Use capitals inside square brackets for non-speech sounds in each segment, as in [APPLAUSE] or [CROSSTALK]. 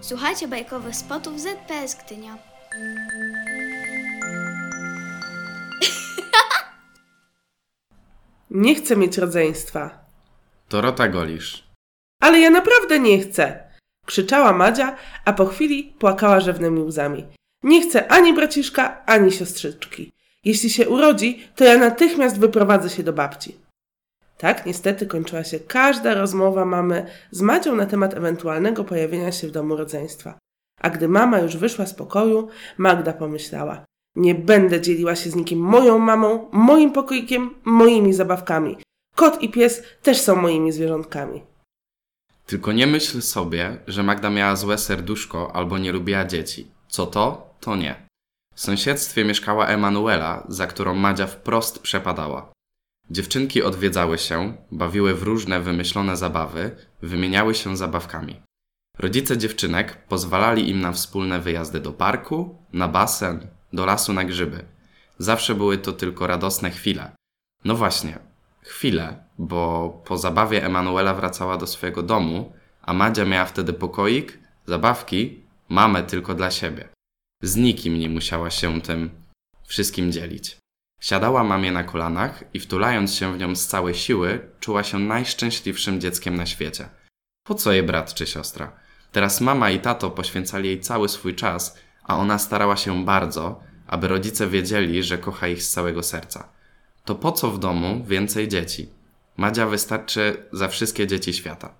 Słuchajcie bajkowych spotów ZPS Gdynia. [LAUGHS] Nie chcę mieć rodzeństwa. Dorota Golisz. Ale ja naprawdę nie chcę! Krzyczała Madzia, a po chwili płakała rzewnymi łzami. Nie chcę ani braciszka, ani siostrzyczki. Jeśli się urodzi, to ja natychmiast wyprowadzę się do babci. Tak niestety kończyła się każda rozmowa mamy z Madzią na temat ewentualnego pojawienia się w domu rodzeństwa. A gdy mama już wyszła z pokoju, Magda pomyślała: Nie będę dzieliła się z nikim moją mamą, moim pokoikiem, moimi zabawkami. Kot i pies też są moimi zwierzątkami. Tylko nie myśl sobie, że Magda miała złe serduszko albo nie lubiła dzieci. Co to? To nie. W sąsiedztwie mieszkała Emanuela, za którą Madzia wprost przepadała. Dziewczynki odwiedzały się, bawiły w różne wymyślone zabawy, wymieniały się zabawkami. Rodzice dziewczynek pozwalali im na wspólne wyjazdy do parku, na basen, do lasu na grzyby. Zawsze były to tylko radosne chwile. No właśnie, chwile, bo po zabawie Emanuela wracała do swojego domu, a Madzia miała wtedy pokoik, zabawki, mamę tylko dla siebie. Z nikim nie musiała się tym wszystkim dzielić. Siadała mamie na kolanach i wtulając się w nią z całej siły, czuła się najszczęśliwszym dzieckiem na świecie. Po co jej brat czy siostra? Teraz mama i tato poświęcali jej cały swój czas, a ona starała się bardzo, aby rodzice wiedzieli, że kocha ich z całego serca. To po co w domu więcej dzieci? Madzia wystarczy za wszystkie dzieci świata.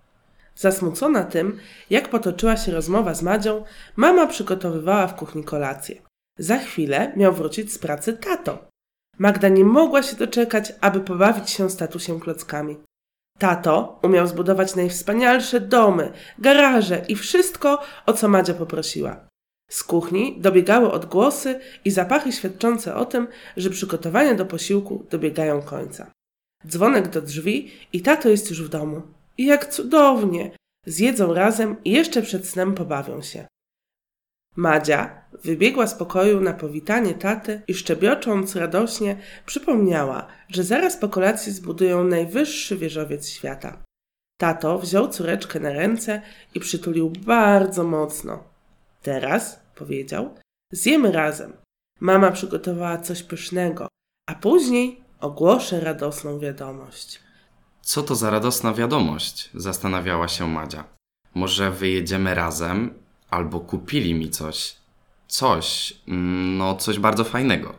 Zasmucona tym, jak potoczyła się rozmowa z Madzią, mama przygotowywała w kuchni kolację. Za chwilę miał wrócić z pracy tato. Magda nie mogła się doczekać, aby pobawić się z tatusiem klockami. Tato umiał zbudować najwspanialsze domy, garaże i wszystko, o co Madzia poprosiła. Z kuchni dobiegały odgłosy i zapachy świadczące o tym, że przygotowania do posiłku dobiegają końca. Dzwonek do drzwi i tato jest już w domu. I jak cudownie! Zjedzą razem i jeszcze przed snem pobawią się. Madzia wybiegła z pokoju na powitanie taty i szczebiocząc radośnie przypomniała, że zaraz po kolacji zbudują najwyższy wieżowiec świata. Tato wziął córeczkę na ręce i przytulił bardzo mocno. Teraz, powiedział, zjemy razem. Mama przygotowała coś pysznego, a później ogłoszę radosną wiadomość. Co to za radosna wiadomość? Zastanawiała się Madzia. Może wyjedziemy razem, albo kupili mi coś. Coś, mm, no coś bardzo fajnego.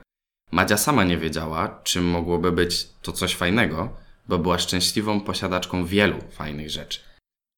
Madzia sama nie wiedziała, czym mogłoby być to coś fajnego, bo była szczęśliwą posiadaczką wielu fajnych rzeczy.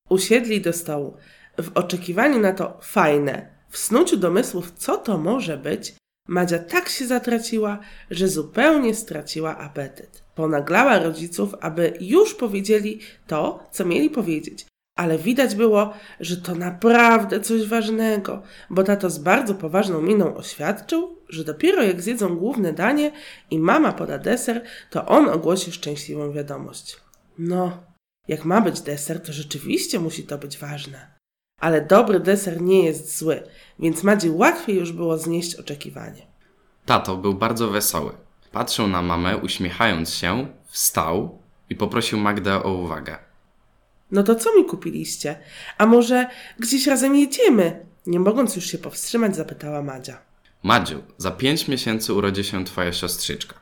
Usiedli do stołu. W oczekiwaniu na to fajne, w snuciu domysłów, co to może być, Madzia tak się zatraciła, że zupełnie straciła apetyt. Ponaglała rodziców, aby już powiedzieli to, co mieli powiedzieć. Ale widać było, że to naprawdę coś ważnego, bo tato z bardzo poważną miną oświadczył, że dopiero jak zjedzą główne danie i mama poda deser, to on ogłosi szczęśliwą wiadomość. No, jak ma być deser, to rzeczywiście musi to być ważne. Ale dobry deser nie jest zły, więc Madzi łatwiej już było znieść oczekiwanie. Tato był bardzo wesoły. Patrzył na mamę, uśmiechając się, wstał i poprosił Magdę o uwagę. No to co mi kupiliście? A może gdzieś razem jedziemy? Nie mogąc już się powstrzymać, zapytała Madzia. Madziu, za pięć miesięcy urodzi się twoja siostrzyczka.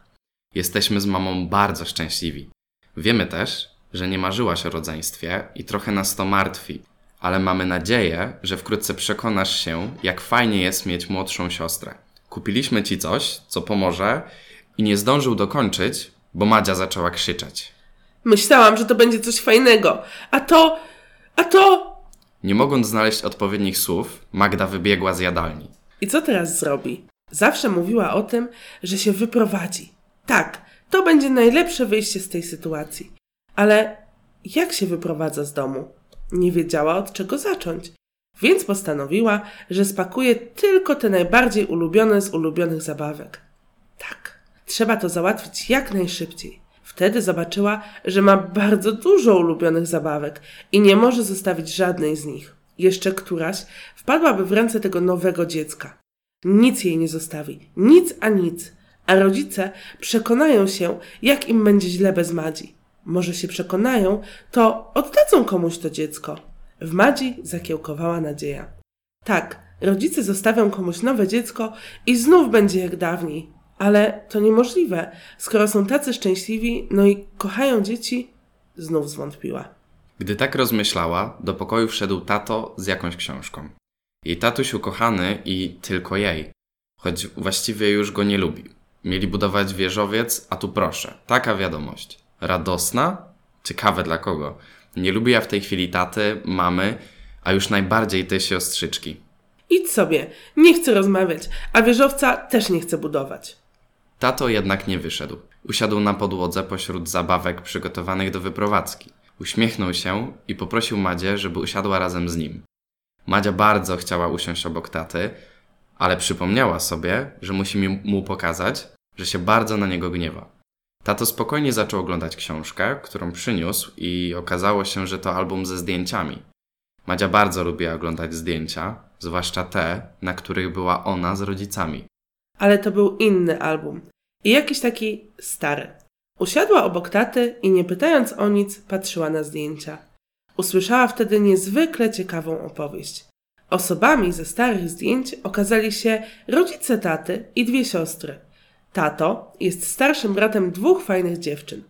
Jesteśmy z mamą bardzo szczęśliwi. Wiemy też, że nie marzyłaś o rodzeństwie i trochę nas to martwi, ale mamy nadzieję, że wkrótce przekonasz się, jak fajnie jest mieć młodszą siostrę. Kupiliśmy ci coś, co pomoże i nie zdążył dokończyć, bo Madzia zaczęła krzyczeć. Myślałam, że to będzie coś fajnego. A to. A to. Nie mogąc znaleźć odpowiednich słów, Magda wybiegła z jadalni. I co teraz zrobi? Zawsze mówiła o tym, że się wyprowadzi. Tak, to będzie najlepsze wyjście z tej sytuacji. Ale jak się wyprowadza z domu? Nie wiedziała od czego zacząć. Więc postanowiła, że spakuje tylko te najbardziej ulubione z ulubionych zabawek. Tak, trzeba to załatwić jak najszybciej. Wtedy zobaczyła, że ma bardzo dużo ulubionych zabawek i nie może zostawić żadnej z nich. Jeszcze któraś wpadłaby w ręce tego nowego dziecka. Nic jej nie zostawi, nic a nic, a rodzice przekonają się, jak im będzie źle bez Madzi. Może się przekonają, to oddadzą komuś to dziecko. W Madzi zakiełkowała nadzieja. Tak, rodzice zostawią komuś nowe dziecko i znów będzie jak dawniej. Ale to niemożliwe. Skoro są tacy szczęśliwi, no i kochają dzieci, znów zwątpiła. Gdy tak rozmyślała, do pokoju wszedł tato z jakąś książką. Jej tatuś ukochany i tylko jej, choć właściwie już go nie lubi. Mieli budować wieżowiec, a tu proszę, taka wiadomość. Radosna? Ciekawe dla kogo. Nie lubi ja w tej chwili taty, mamy, a już najbardziej tej siostrzyczki. Idź sobie, nie chcę rozmawiać, a wieżowca też nie chcę budować. Tato jednak nie wyszedł. Usiadł na podłodze pośród zabawek przygotowanych do wyprowadzki. Uśmiechnął się i poprosił Madzie, żeby usiadła razem z nim. Madzia bardzo chciała usiąść obok taty, ale przypomniała sobie, że musi mu pokazać, że się bardzo na niego gniewa. Tato spokojnie zaczął oglądać książkę, którą przyniósł i okazało się, że to album ze zdjęciami. Madzia bardzo lubiła oglądać zdjęcia, zwłaszcza te, na których była ona z rodzicami. Ale to był inny album. I jakiś taki stary. Usiadła obok taty i nie pytając o nic, patrzyła na zdjęcia. Usłyszała wtedy niezwykle ciekawą opowieść. Osobami ze starych zdjęć okazali się rodzice taty i dwie siostry. Tato jest starszym bratem dwóch fajnych dziewczyn.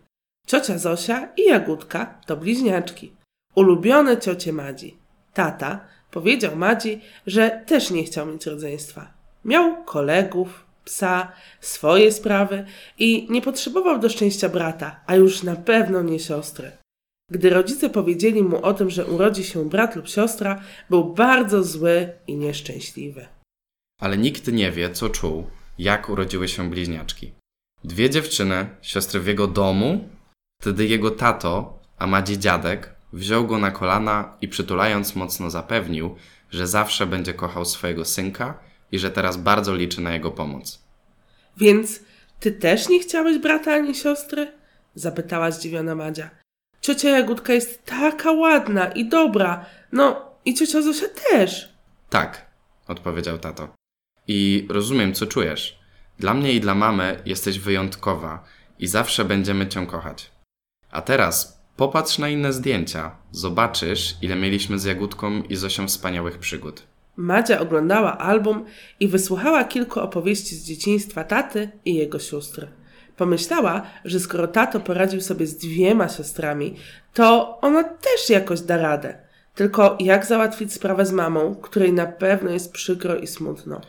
Ciocia Zosia i Jagódka to bliźniaczki. Ulubione ciocie Madzi. Tata powiedział Madzi, że też nie chciał mieć rodzeństwa. Miał kolegów, psa, swoje sprawy i nie potrzebował do szczęścia brata, a już na pewno nie siostry. Gdy rodzice powiedzieli mu o tym, że urodzi się brat lub siostra, był bardzo zły i nieszczęśliwy. Ale nikt nie wie, co czuł, jak urodziły się bliźniaczki. Dwie dziewczyny, siostry w jego domu, wtedy jego tato, a Madzi dziadek, wziął go na kolana i przytulając mocno zapewnił, że zawsze będzie kochał swojego synka i że teraz bardzo liczy na jego pomoc. Więc ty też nie chciałeś brata ani siostry? zapytała zdziwiona Madzia. Ciocia Jagódka jest taka ładna i dobra. No i ciocia Zosia też. Tak, odpowiedział tato. I rozumiem, co czujesz. Dla mnie i dla mamy jesteś wyjątkowa i zawsze będziemy cię kochać. A teraz popatrz na inne zdjęcia. Zobaczysz, ile mieliśmy z Jagódką i Zosią wspaniałych przygód. Madzia oglądała album i wysłuchała kilku opowieści z dzieciństwa taty i jego sióstr. Pomyślała, że skoro tato poradził sobie z dwiema siostrami, to ona też jakoś da radę. Tylko jak załatwić sprawę z mamą, której na pewno jest przykro i smutno.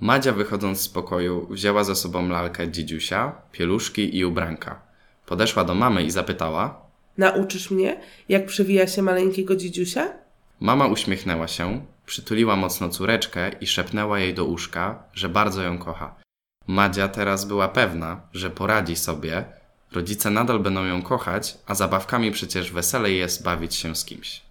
Madzia wychodząc z pokoju wzięła ze sobą lalkę dzidziusia, pieluszki i ubranka. Podeszła do mamy i zapytała. Nauczysz mnie, jak przewija się maleńkiego dzidziusia? Mama uśmiechnęła się, przytuliła mocno córeczkę i szepnęła jej do uszka, że bardzo ją kocha. Madzia teraz była pewna, że poradzi sobie, rodzice nadal będą ją kochać, a zabawkami przecież weselej jest bawić się z kimś.